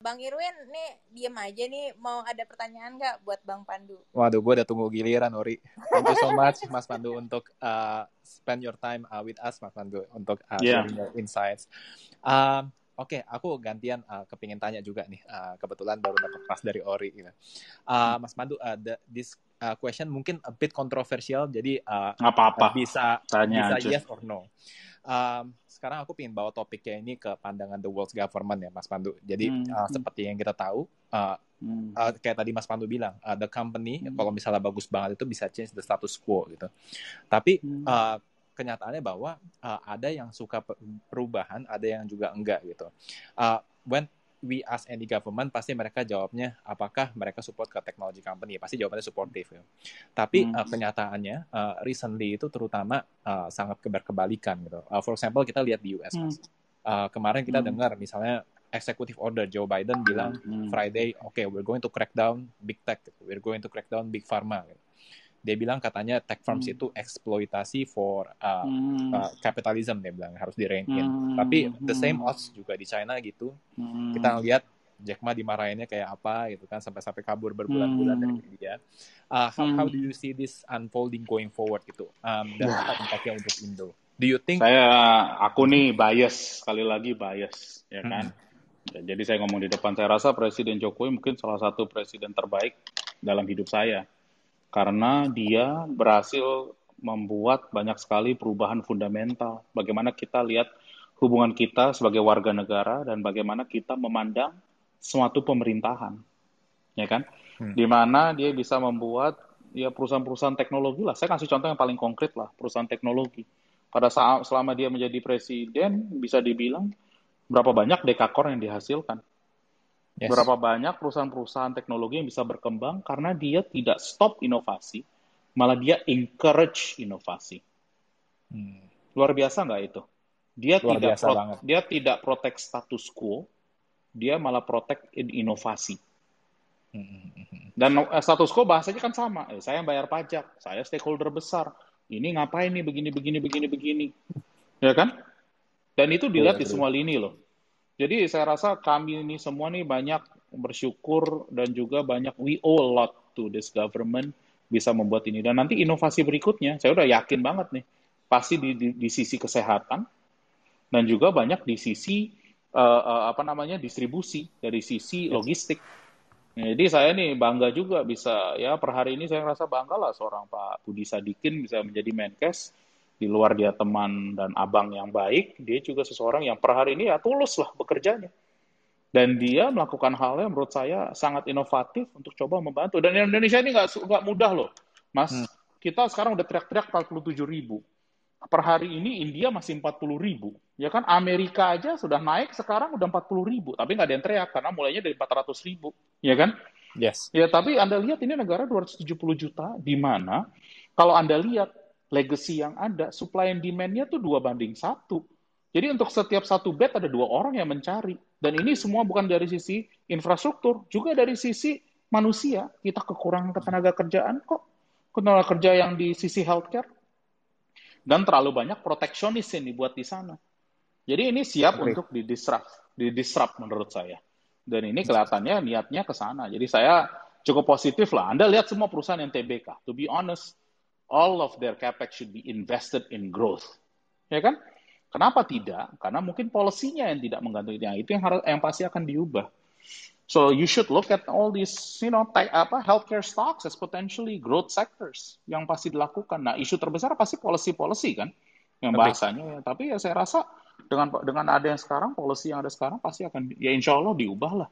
Bang Irwin, nih diem aja nih. Mau ada pertanyaan nggak buat Bang Pandu? Waduh, gue udah tunggu giliran, Ori. Thank you so much, Mas Pandu, untuk uh, spend your time uh, with us, Mas Pandu, untuk uh, yeah. sharing your insights. Um, Oke, okay, aku gantian uh, kepingin tanya juga nih. Uh, kebetulan baru dapat pas dari Ori. Gitu. Uh, Mas Pandu, uh, the, this uh, question mungkin a bit kontroversial, jadi uh, apa-apa bisa tanya bisa aja. yes or no. Um, sekarang aku ingin bawa topiknya ini ke pandangan the world's government ya Mas Pandu. Jadi hmm. uh, seperti yang kita tahu, uh, hmm. uh, kayak tadi Mas Pandu bilang, uh, the company hmm. kalau misalnya bagus banget itu bisa change the status quo gitu. Tapi hmm. uh, kenyataannya bahwa uh, ada yang suka perubahan, ada yang juga enggak gitu. Uh, when we ask any government pasti mereka jawabnya apakah mereka support ke technology company pasti jawabannya supportive ya. Tapi hmm. uh, kenyataannya uh, recently itu terutama uh, sangat berkebalikan gitu. Uh, for example kita lihat di US hmm. Uh, kemarin kita hmm. dengar misalnya executive order Joe Biden bilang hmm. Friday oke okay, we're going to crack down big tech we're going to crack down big pharma gitu dia bilang katanya tech firms hmm. itu eksploitasi for uh, hmm. uh, capitalism dia bilang harus direngkin. Hmm. Tapi the same odds juga di China gitu. Hmm. Kita ngeliat Jack Ma dimarahinnya kayak apa gitu kan sampai-sampai kabur berbulan-bulan hmm. dari dia. Uh, how, hmm. how do you see this unfolding going forward gitu? Um, dan apa impactnya untuk Indo? Do you think? Saya aku nih bias sekali lagi bias ya kan. Hmm. Jadi saya ngomong di depan saya rasa Presiden Jokowi mungkin salah satu presiden terbaik dalam hidup saya karena dia berhasil membuat banyak sekali perubahan fundamental. Bagaimana kita lihat hubungan kita sebagai warga negara dan bagaimana kita memandang suatu pemerintahan, ya kan? Hmm. Di mana dia bisa membuat ya perusahaan-perusahaan teknologi lah. Saya kasih contoh yang paling konkret lah, perusahaan teknologi. Pada saat selama dia menjadi presiden, bisa dibilang berapa banyak dekakor yang dihasilkan. Yes. Berapa banyak perusahaan-perusahaan teknologi yang bisa berkembang karena dia tidak stop inovasi, malah dia encourage inovasi. Hmm. Luar biasa nggak itu? Dia Luar tidak pro banget. dia tidak protect status quo, dia malah protect in inovasi. Hmm. Dan eh, status quo bahasanya kan sama. Eh, saya bayar pajak, saya stakeholder besar. Ini ngapain nih begini begini begini begini, ya kan? Dan itu dilihat ya, di semua lini loh jadi saya rasa kami ini semua nih banyak bersyukur dan juga banyak we owe a lot to this government bisa membuat ini. Dan nanti inovasi berikutnya, saya udah yakin banget nih, pasti di, di, di sisi kesehatan dan juga banyak di sisi uh, uh, apa namanya distribusi dari sisi logistik. Jadi saya nih bangga juga bisa ya per hari ini saya rasa bangga lah seorang Pak Budi Sadikin bisa menjadi Menkes di luar dia teman dan abang yang baik, dia juga seseorang yang per hari ini ya tulus lah bekerjanya. Dan dia melakukan hal yang menurut saya sangat inovatif untuk coba membantu. Dan Indonesia ini nggak mudah loh, Mas. Hmm. Kita sekarang udah teriak-teriak 47 ribu. Per hari ini India masih 40 ribu. Ya kan Amerika aja sudah naik sekarang udah 40 ribu. Tapi nggak ada yang teriak karena mulainya dari 400 ribu. Ya kan? Yes. Ya tapi Anda lihat ini negara 270 juta di mana kalau Anda lihat legacy yang ada, supply and demand-nya tuh dua banding satu. Jadi untuk setiap satu bed ada dua orang yang mencari. Dan ini semua bukan dari sisi infrastruktur, juga dari sisi manusia. Kita kekurangan ketenaga kerjaan kok. Ketenaga kerja yang di sisi healthcare. Dan terlalu banyak proteksionis yang dibuat di sana. Jadi ini siap okay. untuk didisrupt, didisrupt menurut saya. Dan ini kelihatannya niatnya ke sana. Jadi saya cukup positif lah. Anda lihat semua perusahaan yang TBK. To be honest, all of their capex should be invested in growth. Ya kan? Kenapa tidak? Karena mungkin polisinya yang tidak menggantinya. Itu yang harus yang pasti akan diubah. So you should look at all these, you know, tech, apa healthcare stocks as potentially growth sectors yang pasti dilakukan. Nah, isu terbesar pasti policy-policy kan, yang bahasanya. Ya. Tapi ya saya rasa dengan dengan ada yang sekarang, policy yang ada sekarang pasti akan, ya insya Allah diubah lah.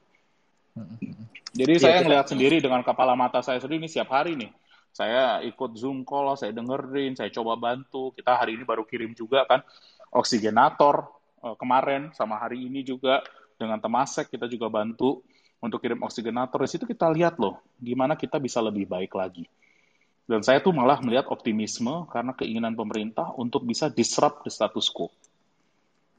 Jadi ya, saya ngelihat sendiri dengan kepala mata saya sendiri ini setiap hari nih saya ikut Zoom call, saya dengerin, saya coba bantu. Kita hari ini baru kirim juga kan oksigenator uh, kemarin sama hari ini juga dengan Temasek kita juga bantu untuk kirim oksigenator. Di situ kita lihat loh gimana kita bisa lebih baik lagi. Dan saya tuh malah melihat optimisme karena keinginan pemerintah untuk bisa disrupt the status quo.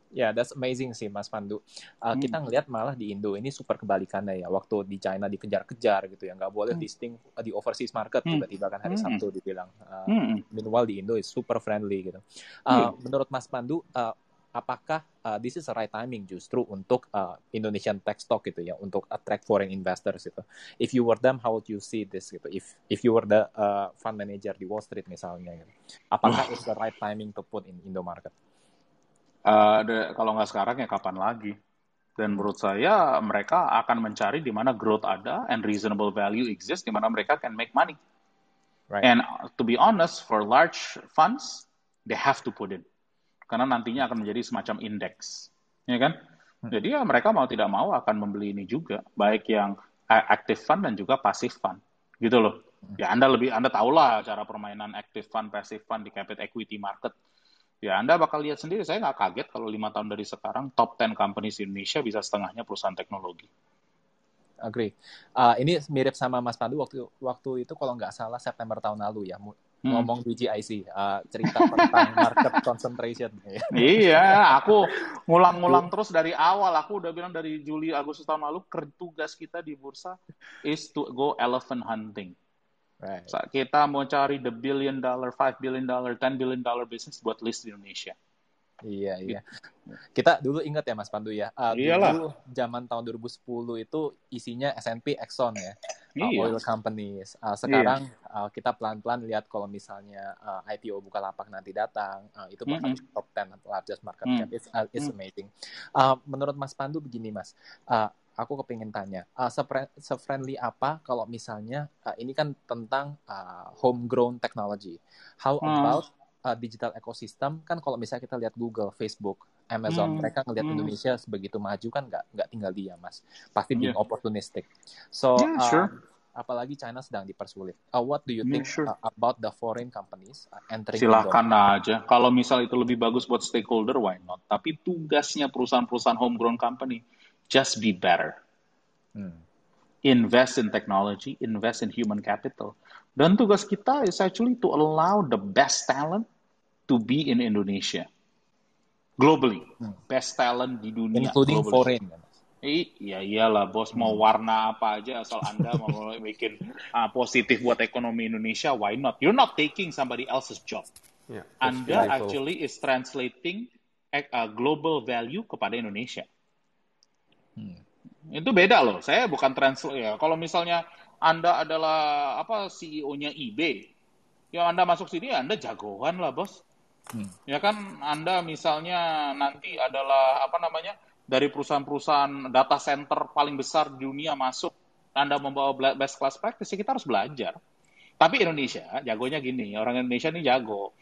Ya, yeah, that's amazing sih Mas Pandu. Uh, hmm. Kita ngelihat malah di Indo ini super kebalikannya ya. Waktu di China dikejar-kejar gitu ya, nggak boleh hmm. listing uh, di overseas market hmm. tiba-tiba kan hari hmm. Sabtu dibilang. Uh, hmm. Meanwhile di Indo is super friendly gitu. Uh, hmm. Menurut Mas Pandu, uh, apakah uh, this is the right timing justru untuk uh, Indonesian tech stock gitu ya untuk attract foreign investors gitu. If you were them, how would you see this gitu? If if you were the uh, fund manager di Wall Street misalnya, gitu. apakah it's the right timing to put in Indo market? Uh, de, kalau nggak sekarang ya kapan lagi? Dan menurut saya mereka akan mencari di mana growth ada and reasonable value exist, di mana mereka can make money. Right. And to be honest, for large funds, they have to put in karena nantinya akan menjadi semacam indeks, ya kan? Hmm. Jadi ya mereka mau tidak mau akan membeli ini juga, baik yang active fund dan juga passive fund, gitu loh. Hmm. Ya Anda lebih Anda tahulah cara permainan active fund, passive fund di capital equity market. Ya Anda bakal lihat sendiri, saya nggak kaget kalau lima tahun dari sekarang top 10 companies di Indonesia bisa setengahnya perusahaan teknologi. Agree. Uh, ini mirip sama Mas Pandu waktu waktu itu kalau nggak salah September tahun lalu ya hmm. ngomong BGIC uh, cerita tentang market concentration. iya, aku ngulang-ngulang terus dari awal. Aku udah bilang dari Juli Agustus tahun lalu tugas kita di bursa is to go elephant hunting. Right. Kita mau cari the billion dollar, five billion dollar, ten billion dollar business buat list di Indonesia. Iya, iya. Kita dulu ingat ya Mas Pandu ya. Uh, Iyalah. Dulu zaman tahun 2010 itu isinya S&P Exxon ya. Uh, iya. oil companies. Uh, sekarang iya. uh, kita pelan-pelan lihat kalau misalnya uh, IPO Bukalapak nanti datang, uh, itu bakal mm -hmm. top 10 largest market mm. cap. It's, uh, it's mm. amazing. Uh, menurut Mas Pandu begini Mas. Uh, aku kepingin tanya, uh, se-friendly apa kalau misalnya uh, ini kan tentang uh, homegrown technology. How hmm. about uh, digital ekosistem kan kalau misalnya kita lihat Google, Facebook, Amazon, hmm. mereka ngelihat hmm. Indonesia sebegitu maju kan nggak nggak tinggal dia mas, pasti yeah. being opportunistic. So yeah, uh, sure. apalagi China sedang dipersulit. Uh, what do you yeah, think sure. uh, about the foreign companies uh, entering? Silahkan aja. Kalau misal itu lebih bagus buat stakeholder, why not? Tapi tugasnya perusahaan-perusahaan homegrown company just be better. Hmm. Invest in technology, invest in human capital. Dan tugas kita is actually to allow the best talent to be in Indonesia. Globally. Hmm. Best talent di dunia. Including globally. foreign. Iya iyalah bos mau hmm. warna apa aja asal anda mau bikin uh, positif buat ekonomi Indonesia why not you're not taking somebody else's job yeah, anda actually is translating a, a global value kepada Indonesia hmm. itu beda loh saya bukan translate ya kalau misalnya anda adalah apa CEO-nya eBay, yang Anda masuk sini Anda jagoan lah, Bos. Hmm. Ya kan Anda misalnya nanti adalah apa namanya? dari perusahaan-perusahaan data center paling besar di dunia masuk, Anda membawa best class practice, ya kita harus belajar. Tapi Indonesia, jagonya gini, orang Indonesia ini jago.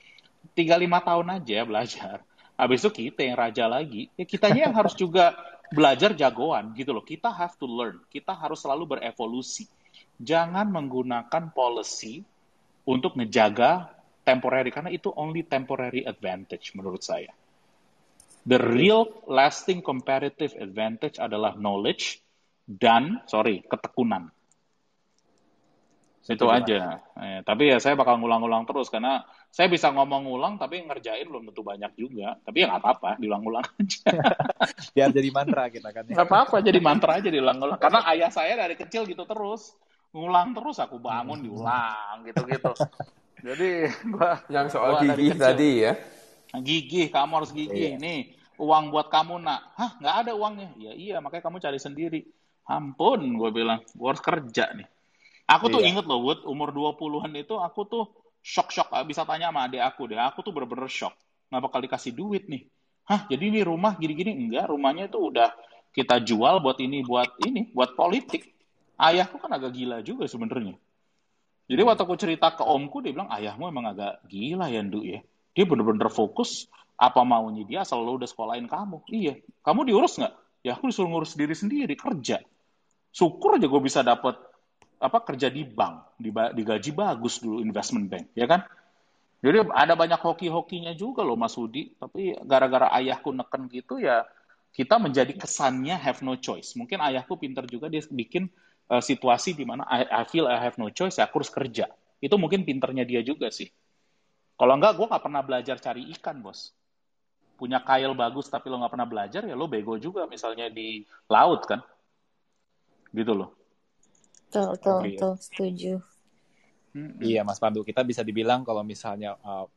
Tiga lima tahun aja belajar. Habis itu kita yang raja lagi. Ya kitanya yang harus juga belajar jagoan gitu loh. Kita have to learn. Kita harus selalu berevolusi jangan menggunakan policy untuk ngejaga temporary karena itu only temporary advantage menurut saya. The real lasting competitive advantage adalah knowledge dan sorry ketekunan. Itu aja. Eh, tapi ya saya bakal ngulang-ngulang terus karena saya bisa ngomong ulang tapi ngerjain belum tentu banyak juga. Tapi ya nggak apa-apa, diulang-ulang aja. Biar jadi mantra kita kan. Ya. Nggak apa-apa, jadi mantra aja diulang-ulang. Karena ayah saya dari kecil gitu terus ngulang terus aku bangun diulang gitu-gitu. Jadi gua yang soal gua gigih tadi ya. Gigih, kamu harus gigih. Iya. Nih, uang buat kamu nak. Hah, nggak ada uangnya. Ya iya, makanya kamu cari sendiri. Ampun, gue bilang, gue harus kerja nih. Aku tuh iya. inget loh, Wood, umur 20-an itu aku tuh shock-shock, bisa tanya sama adik aku deh. Aku tuh bener-bener shock. Nggak bakal dikasih duit nih. Hah, jadi ini rumah gini-gini? Enggak, rumahnya itu udah kita jual buat ini, buat ini, buat politik ayahku kan agak gila juga sebenarnya. Jadi waktu aku cerita ke omku, dia bilang, ayahmu emang agak gila ya, Ndu ya. Dia bener-bener fokus apa maunya dia asal lo udah sekolahin kamu. Iya, kamu diurus nggak? Ya aku disuruh ngurus diri sendiri, kerja. Syukur aja gue bisa dapet apa kerja di bank, di, digaji bagus dulu investment bank, ya kan? Jadi ada banyak hoki-hokinya juga loh Mas Udi, tapi gara-gara ayahku neken gitu ya kita menjadi kesannya have no choice. Mungkin ayahku pinter juga dia bikin uh, situasi di mana I, I feel I have no choice, ya aku harus kerja. Itu mungkin pinternya dia juga sih. Kalau enggak, gue nggak pernah belajar cari ikan, bos. Punya kail bagus tapi lo nggak pernah belajar, ya lo bego juga misalnya di laut kan. Gitu loh. Betul, betul, betul. Setuju. Hmm. Iya, Mas Pandu. Kita bisa dibilang kalau misalnya uh,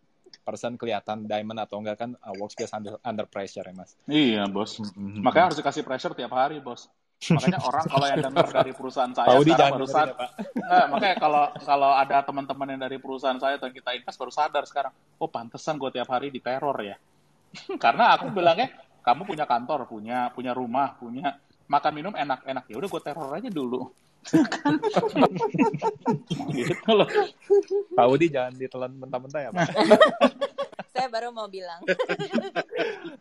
person kelihatan diamond atau enggak kan uh, workspace under, under pressure ya mas. Iya bos. Mm-hmm. Makanya harus dikasih pressure tiap hari bos. Makanya orang kalau yang dengar dari perusahaan saya Paudi sekarang barusan, ya, nah, makanya kalau kalau ada teman-teman yang dari perusahaan saya atau kita invest baru sadar sekarang, oh pantesan gue tiap hari diteror ya. Karena aku bilangnya kamu punya kantor, punya punya rumah, punya makan minum enak-enak ya udah gue teror aja dulu. Gitu loh. Pak Udi jangan ditelan mentah-mentah ya, Pak. Saya baru mau bilang.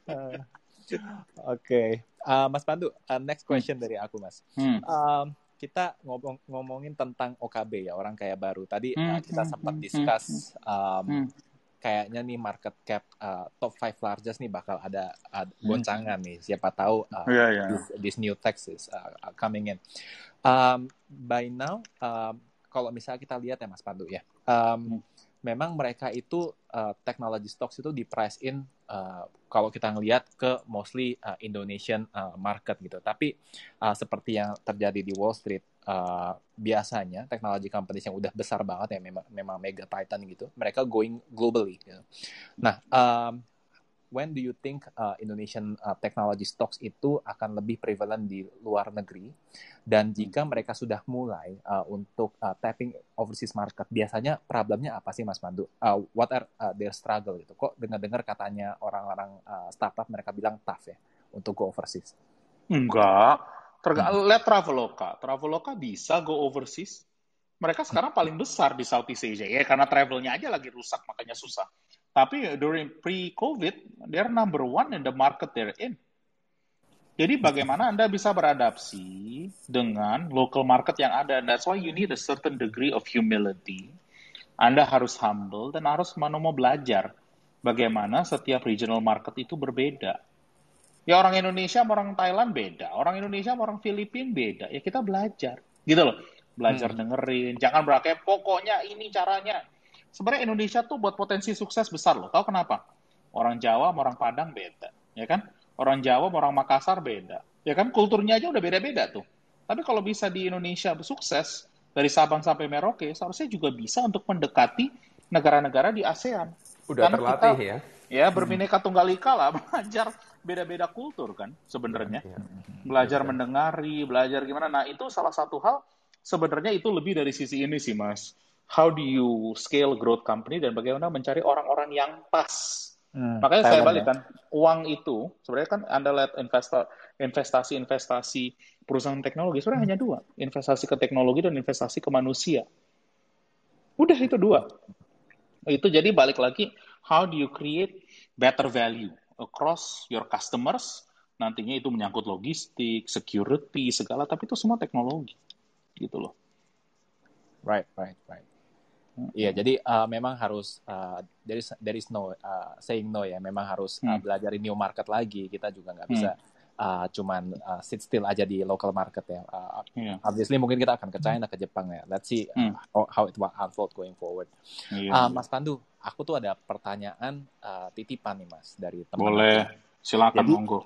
Oke, okay. uh, Mas Pandu, uh, next question dari aku, Mas. Hmm. Um, kita ngomong ngomongin tentang OKB ya, orang kaya baru. Tadi hmm. uh, kita sempat hmm. discuss um, hmm. Kayaknya nih market cap uh, top five largest nih bakal ada, ada goncangan nih. Siapa tahu uh, yeah, yeah. This, this new tax is uh, coming in. Um, by now, um, kalau misalnya kita lihat ya Mas Pandu ya, um, memang mereka itu uh, technology stocks itu di price in uh, kalau kita ngelihat ke mostly uh, Indonesian uh, market gitu. Tapi uh, seperti yang terjadi di Wall Street, uh, biasanya technology companies yang udah besar banget ya memang memang mega titan gitu, mereka going globally. Gitu. Nah, um, when do you think uh, Indonesian uh, technology stocks itu akan lebih prevalent di luar negeri? Dan jika mereka sudah mulai uh, untuk uh, tapping overseas market, biasanya problemnya apa sih Mas Mandu? Uh, what are uh, their struggle gitu? Kok dengar-dengar katanya orang-orang uh, startup mereka bilang tough ya untuk go overseas? Enggak. Terga hmm. Lihat Traveloka. Traveloka bisa go overseas. Mereka sekarang paling besar di Southeast Asia ya karena travelnya aja lagi rusak makanya susah. Tapi during pre-COVID, they're number one in the market they're in. Jadi bagaimana Anda bisa beradaptasi dengan local market yang ada. That's why you need a certain degree of humility. Anda harus humble dan harus mau belajar bagaimana setiap regional market itu berbeda. Ya orang Indonesia sama orang Thailand beda, orang Indonesia sama orang Filipina beda. Ya kita belajar, gitu loh. Belajar hmm. dengerin, jangan berakai pokoknya ini caranya Sebenarnya Indonesia tuh buat potensi sukses besar loh. Tahu kenapa? Orang Jawa sama orang Padang beda, ya kan? Orang Jawa sama orang Makassar beda. Ya kan kulturnya aja udah beda-beda tuh. Tapi kalau bisa di Indonesia sukses dari Sabang sampai Merauke, seharusnya juga bisa untuk mendekati negara-negara di ASEAN. Udah Karena terlatih kita, ya. Ya, berbineka tunggal ika lah, belajar beda-beda kultur kan sebenarnya. Ya, ya. Belajar ya, mendengari, belajar gimana. Nah, itu salah satu hal sebenarnya itu lebih dari sisi ini sih, Mas how do you scale growth company dan bagaimana mencari orang-orang yang pas. Hmm, Makanya saya balik kan, uang itu sebenarnya kan Anda lihat investasi-investasi perusahaan teknologi sebenarnya hmm. hanya dua, investasi ke teknologi dan investasi ke manusia. Udah itu dua. Itu jadi balik lagi, how do you create better value across your customers? Nantinya itu menyangkut logistik, security, segala, tapi itu semua teknologi, gitu loh. Right, right, right. Iya, jadi uh, memang harus uh, there is there is no uh, saying no ya. Memang harus uh, hmm. belajar new market lagi. Kita juga nggak bisa hmm. Uh, cuman uh, sit still aja di local market ya. Uh, yeah. Obviously mungkin kita akan ke China, ke Jepang ya. Let's see uh, hmm. how, how it will unfold going forward. Yeah. Uh, Mas Pandu, aku tuh ada pertanyaan uh, titipan nih Mas dari teman. Boleh, silakan jadi, monggo.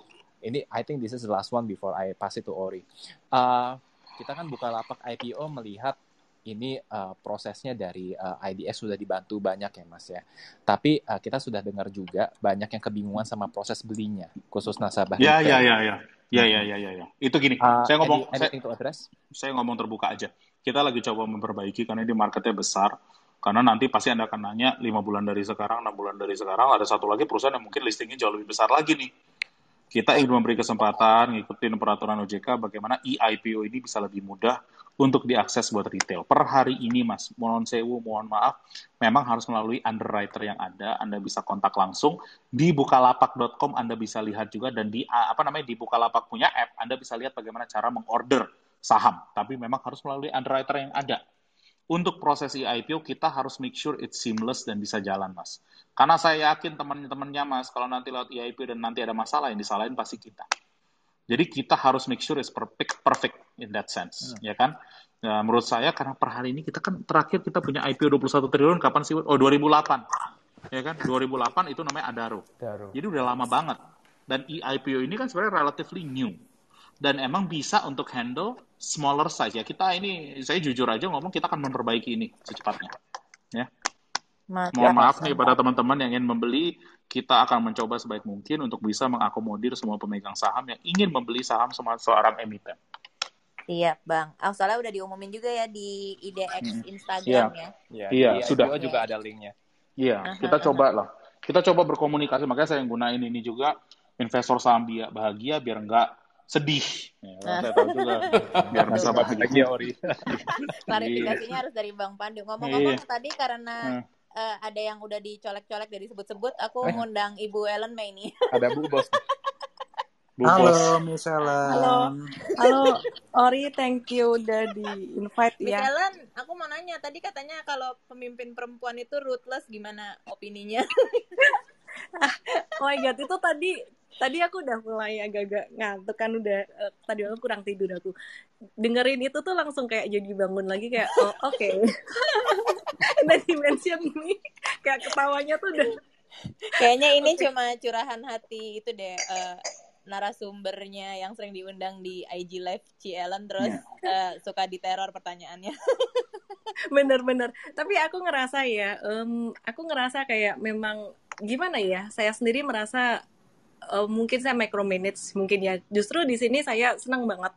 Ini I think this is the last one before I pass it to Ori. Uh, kita kan buka lapak IPO melihat ini uh, prosesnya dari uh, eh, IDS sudah dibantu banyak ya Mas ya. Tapi uh, kita sudah dengar juga banyak yang kebingungan sama proses belinya, khusus nasabah. Ya, ya, ya, ya. Ya, ya, ya, ya, ya. Itu gini, uh, saya ngomong, any, saya, saya ngomong terbuka aja. Kita lagi coba memperbaiki karena ini marketnya besar. Karena nanti pasti Anda akan nanya 5 bulan dari sekarang, 6 bulan dari sekarang, ada satu lagi perusahaan yang mungkin listingnya jauh lebih besar lagi nih. Kita ingin memberi kesempatan, ngikutin peraturan OJK, bagaimana e-IPO ini bisa lebih mudah untuk diakses buat retail. Per hari ini, Mas, mohon sewu, mohon maaf, memang harus melalui underwriter yang ada. Anda bisa kontak langsung di bukalapak.com. Anda bisa lihat juga dan di apa namanya di Bukalapak punya app, Anda bisa lihat bagaimana cara mengorder saham. Tapi memang harus melalui underwriter yang ada. Untuk proses IPO kita harus make sure it's seamless dan bisa jalan, Mas. Karena saya yakin teman-temannya, Mas, kalau nanti lewat IPO dan nanti ada masalah yang disalahin pasti kita. Jadi kita harus make sure it's perfect, perfect in that sense, hmm. ya kan? Nah, menurut saya karena per hari ini kita kan terakhir kita punya IPO 21 triliun kapan sih? Oh 2008, ya kan? 2008 itu namanya Adaro. Adaro. Jadi udah lama banget. Dan IPO ini kan sebenarnya relatively new dan emang bisa untuk handle smaller size ya. Kita ini saya jujur aja ngomong kita akan memperbaiki ini secepatnya, ya. Mantap. Mohon maaf nih pada teman-teman yang ingin membeli, kita akan mencoba sebaik mungkin untuk bisa mengakomodir semua pemegang saham yang ingin membeli saham sama seorang emiten. Iya, Bang. Oh, soalnya udah diumumin juga ya di IDX Hmm. Instagram Iya. ya. Iya, Iya, di sudah. Juga ada linknya. Iya, Aha, kita aha. coba lah. Kita coba berkomunikasi, makanya saya yang gunain ini juga investor saham dia bahagia biar enggak sedih. Ya, kan? saya tahu juga biar bisa lagi Ori. Klarifikasinya harus dari Bang Pandu. Ngomong-ngomong Iya. tadi karena Hmm. eh, ada yang udah dicolek-colek dari sebut-sebut, aku Eh. ngundang Ibu Ellen May nih. Ada Bu Bos. Bu. Halo, Miss Ellen. Halo. Halo, Ori, thank you udah di invite Miss ya. Ellen, aku mau nanya, tadi katanya kalau pemimpin perempuan itu ruthless, gimana opininya? Oh my god, itu tadi tadi aku udah mulai agak-agak ngantuk kan udah eh, tadi aku kurang tidur aku. Dengerin itu tuh langsung kayak jadi bangun lagi kayak oh oke. Dan dimension ini kayak ketawanya tuh udah Kayaknya ini cuma curahan hati itu deh, eh, narasumbernya yang sering diundang di IG Live Ci Ellen, terus eh, suka diteror pertanyaannya. bener-bener. Tapi aku ngerasa ya, em, aku ngerasa kayak memang gimana ya, saya sendiri merasa eh, mungkin saya micromanage mungkin ya. Justru di sini saya senang banget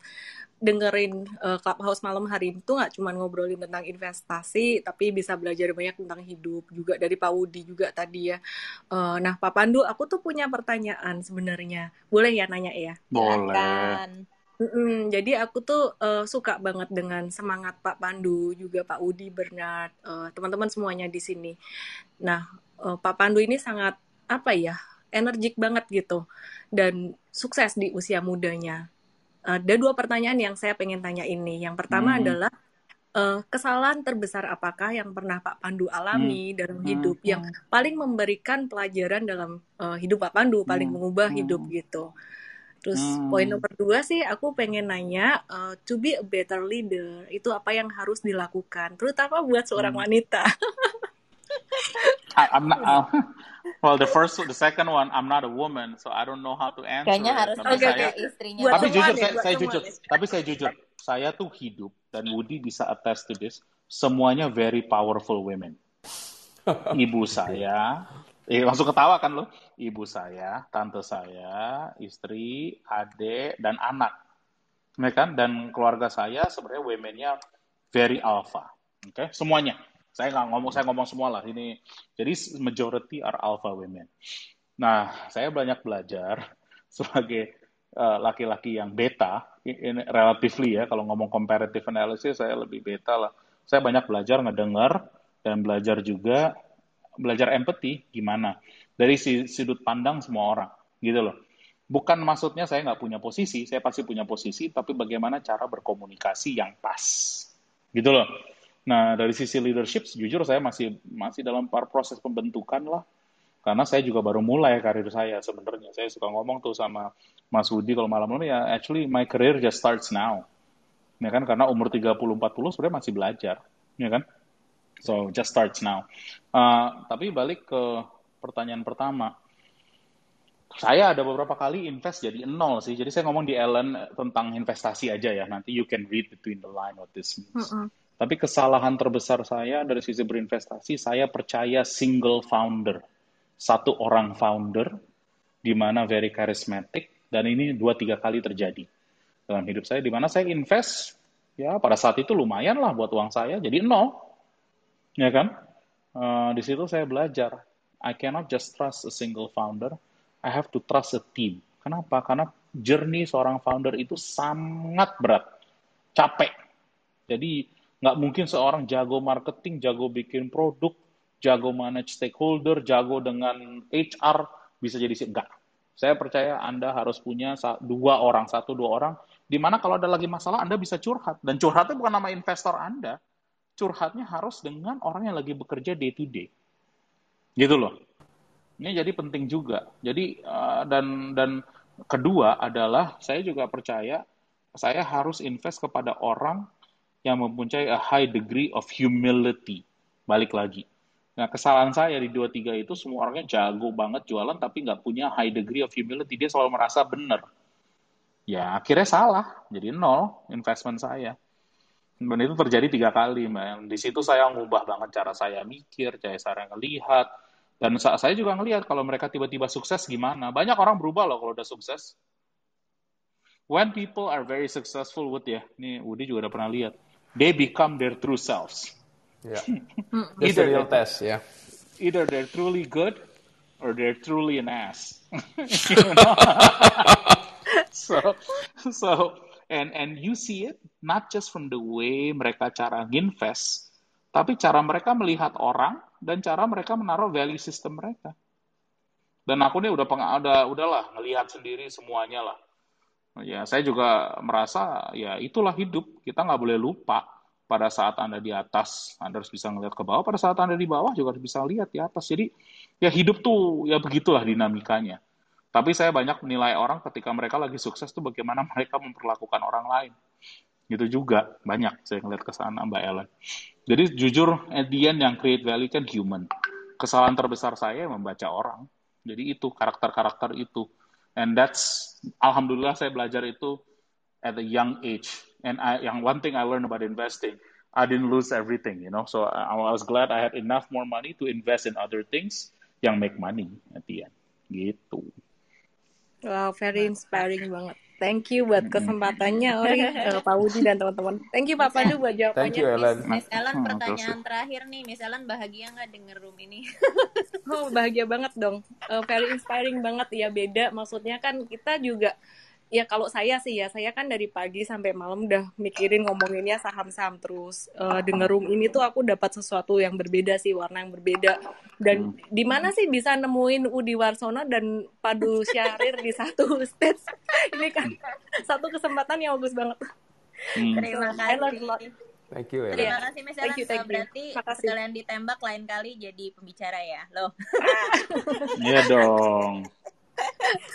dengerin eh, Clubhouse malam hari itu nggak cuma ngobrolin tentang investasi, tapi bisa belajar banyak tentang hidup juga dari Pak Wudi juga tadi ya. Eh, nah, Pak Pandu, aku tuh punya pertanyaan sebenarnya. Boleh ya nanya ya? Boleh. Mm-mm, jadi aku tuh eh, suka banget dengan semangat Pak Pandu, juga Pak Udi, Bernard, eh, teman-teman semuanya di sini. Nah, eh, Pak Pandu ini sangat apa ya, energik banget gitu dan sukses di usia mudanya. Ada dua pertanyaan yang saya pengen tanya ini. Yang pertama Hmm. adalah eh, kesalahan terbesar apakah yang pernah Pak Pandu alami dalam Hmm. hidup yang paling memberikan pelajaran dalam eh, hidup Pak Pandu, paling Hmm. mengubah Hmm. hidup gitu. Terus Hmm. poin nomor dua sih aku pengen nanya uh, to be a better leader itu apa yang harus dilakukan terutama buat seorang Hmm. wanita. I, I'm not, uh, well, the first, the second one, I'm not a woman, so I don't know how to answer. Kayaknya it. harus Tapi Oke, saya, oke. istrinya. Buat tapi jujur, saya, saya jujur, tapi saya jujur, saya tuh hidup dan Woody bisa attest to this. Semuanya very powerful women. Ibu saya, eh, langsung ketawa kan lo? Ibu saya, tante saya, istri, adik, dan anak. Ya kan? Dan keluarga saya sebenarnya womennya very alpha. Oke, semuanya. Saya nggak ngomong, saya ngomong semua lah. Ini jadi majority are alpha women. Nah, saya banyak belajar sebagai eh, laki-laki yang beta, ini relatively ya, kalau ngomong comparative analysis saya lebih beta lah. Saya banyak belajar ngedengar dan belajar juga belajar empathy gimana dari sudut pandang semua orang gitu loh. Bukan maksudnya saya nggak punya posisi, saya pasti punya posisi, tapi bagaimana cara berkomunikasi yang pas, gitu loh. Nah dari sisi leadership, jujur saya masih masih dalam proses pembentukan lah, karena saya juga baru mulai karir saya sebenarnya. Saya suka ngomong tuh sama Mas Budi kalau malam-malam ya, actually my career just starts now, ya kan? Karena umur 30-40 sebenarnya masih belajar, ya kan? So just starts now. Uh, tapi balik ke pertanyaan pertama, saya ada beberapa kali invest jadi nol sih. Jadi saya ngomong di Ellen tentang investasi aja ya. Nanti you can read between the line what this means. Mm-mm. Tapi kesalahan terbesar saya dari sisi berinvestasi, saya percaya single founder. Satu orang founder, di mana very charismatic, dan ini dua tiga kali terjadi dalam hidup saya, di mana saya invest, ya pada saat itu lumayan lah buat uang saya, jadi nol. Ya kan? Eh, di situ saya belajar, I cannot just trust a single founder, I have to trust a team. Kenapa? Karena journey seorang founder itu sangat berat, capek. Jadi nggak mungkin seorang jago marketing, jago bikin produk, jago manage stakeholder, jago dengan HR bisa jadi sih enggak. Saya percaya Anda harus punya dua orang, satu dua orang, di mana kalau ada lagi masalah Anda bisa curhat dan curhatnya bukan nama investor Anda, curhatnya harus dengan orang yang lagi bekerja day to day, gitu loh. Ini jadi penting juga. Jadi eh, dan dan kedua adalah saya juga percaya saya harus invest kepada orang yang mempunyai a high degree of humility. Balik lagi. Nah, kesalahan saya di dua tiga itu semua orangnya jago banget jualan tapi nggak punya high degree of humility. Dia selalu merasa benar. Ya, akhirnya salah. Jadi nol investment saya. Dan itu terjadi tiga kali, Mbak. Di situ saya ngubah banget cara saya mikir, cara saya ngelihat. Dan saya juga ngelihat kalau mereka tiba-tiba sukses gimana. Banyak orang berubah loh kalau udah sukses. When people are very successful, Wood ya, ini Woody juga udah pernah lihat. They become their true selves. Yeah. That's the real test, yeah. Either they're truly good or they're truly an ass. so, so and and you see it not just from the way mereka cara invest, tapi cara mereka melihat orang dan cara mereka menaruh value system mereka. Dan aku nih udah peng, udah udahlah ngelihat sendiri semuanya lah. Ya, saya juga merasa ya itulah hidup. Kita nggak boleh lupa pada saat Anda di atas, Anda harus bisa ngelihat ke bawah. Pada saat Anda di bawah juga harus bisa lihat di atas. Jadi ya hidup tuh ya begitulah dinamikanya. Tapi saya banyak menilai orang ketika mereka lagi sukses tuh bagaimana mereka memperlakukan orang lain. Gitu juga banyak saya ngeliat ke sana Mbak Ellen. Jadi jujur at yang create value kan human. Kesalahan terbesar saya membaca orang. Jadi itu karakter-karakter itu. And that's alhamdulillah saya belajar itu at a young age. And I, yang one thing I learned about investing, I didn't lose everything, you know. So I, I was glad I had enough more money to invest in other things yang make money at the end. Gitu. Wow, very inspiring banget. Thank you buat kesempatannya Ori, uh, Pak Budi dan teman-teman. Thank you Pak Pandu buat jawabannya. Thank you Ellen. Miss, Miss Ellen pertanyaan terakhir nih, Miss Ellen bahagia nggak denger room ini? oh bahagia banget dong, uh, very inspiring banget ya beda. Maksudnya kan kita juga ya kalau saya sih ya saya kan dari pagi sampai malam udah mikirin ngomonginnya saham-saham terus uh, denger room ini tuh aku dapat sesuatu yang berbeda sih warna yang berbeda dan hmm. di mana sih bisa nemuin Udi Warsono dan Padu Syahrir di satu stage ini kan satu kesempatan yang bagus banget hmm. terima kasih Thank you, Terima kasih Miss Ellen. So, berarti sekalian ditembak lain kali jadi pembicara ya, loh. Iya dong.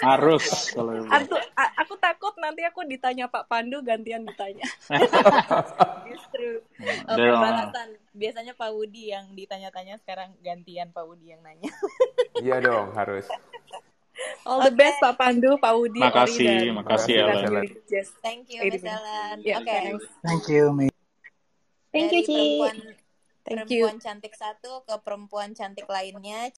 Harus kalau aku, aku takut nanti aku ditanya Pak Pandu gantian ditanya. Justru oh. Biasanya Pak Wudi yang ditanya-tanya sekarang gantian Pak Wudi yang nanya. iya dong, harus. All the best Pak Pandu, Pak Wudi, makasih, Ori, makasih Ellen. Thank you, Miss Ellen. Yeah, Oke. Okay. Thank you, Mi. Thank you, Ci. Perempuan, Thank perempuan you. cantik satu ke perempuan cantik lainnya.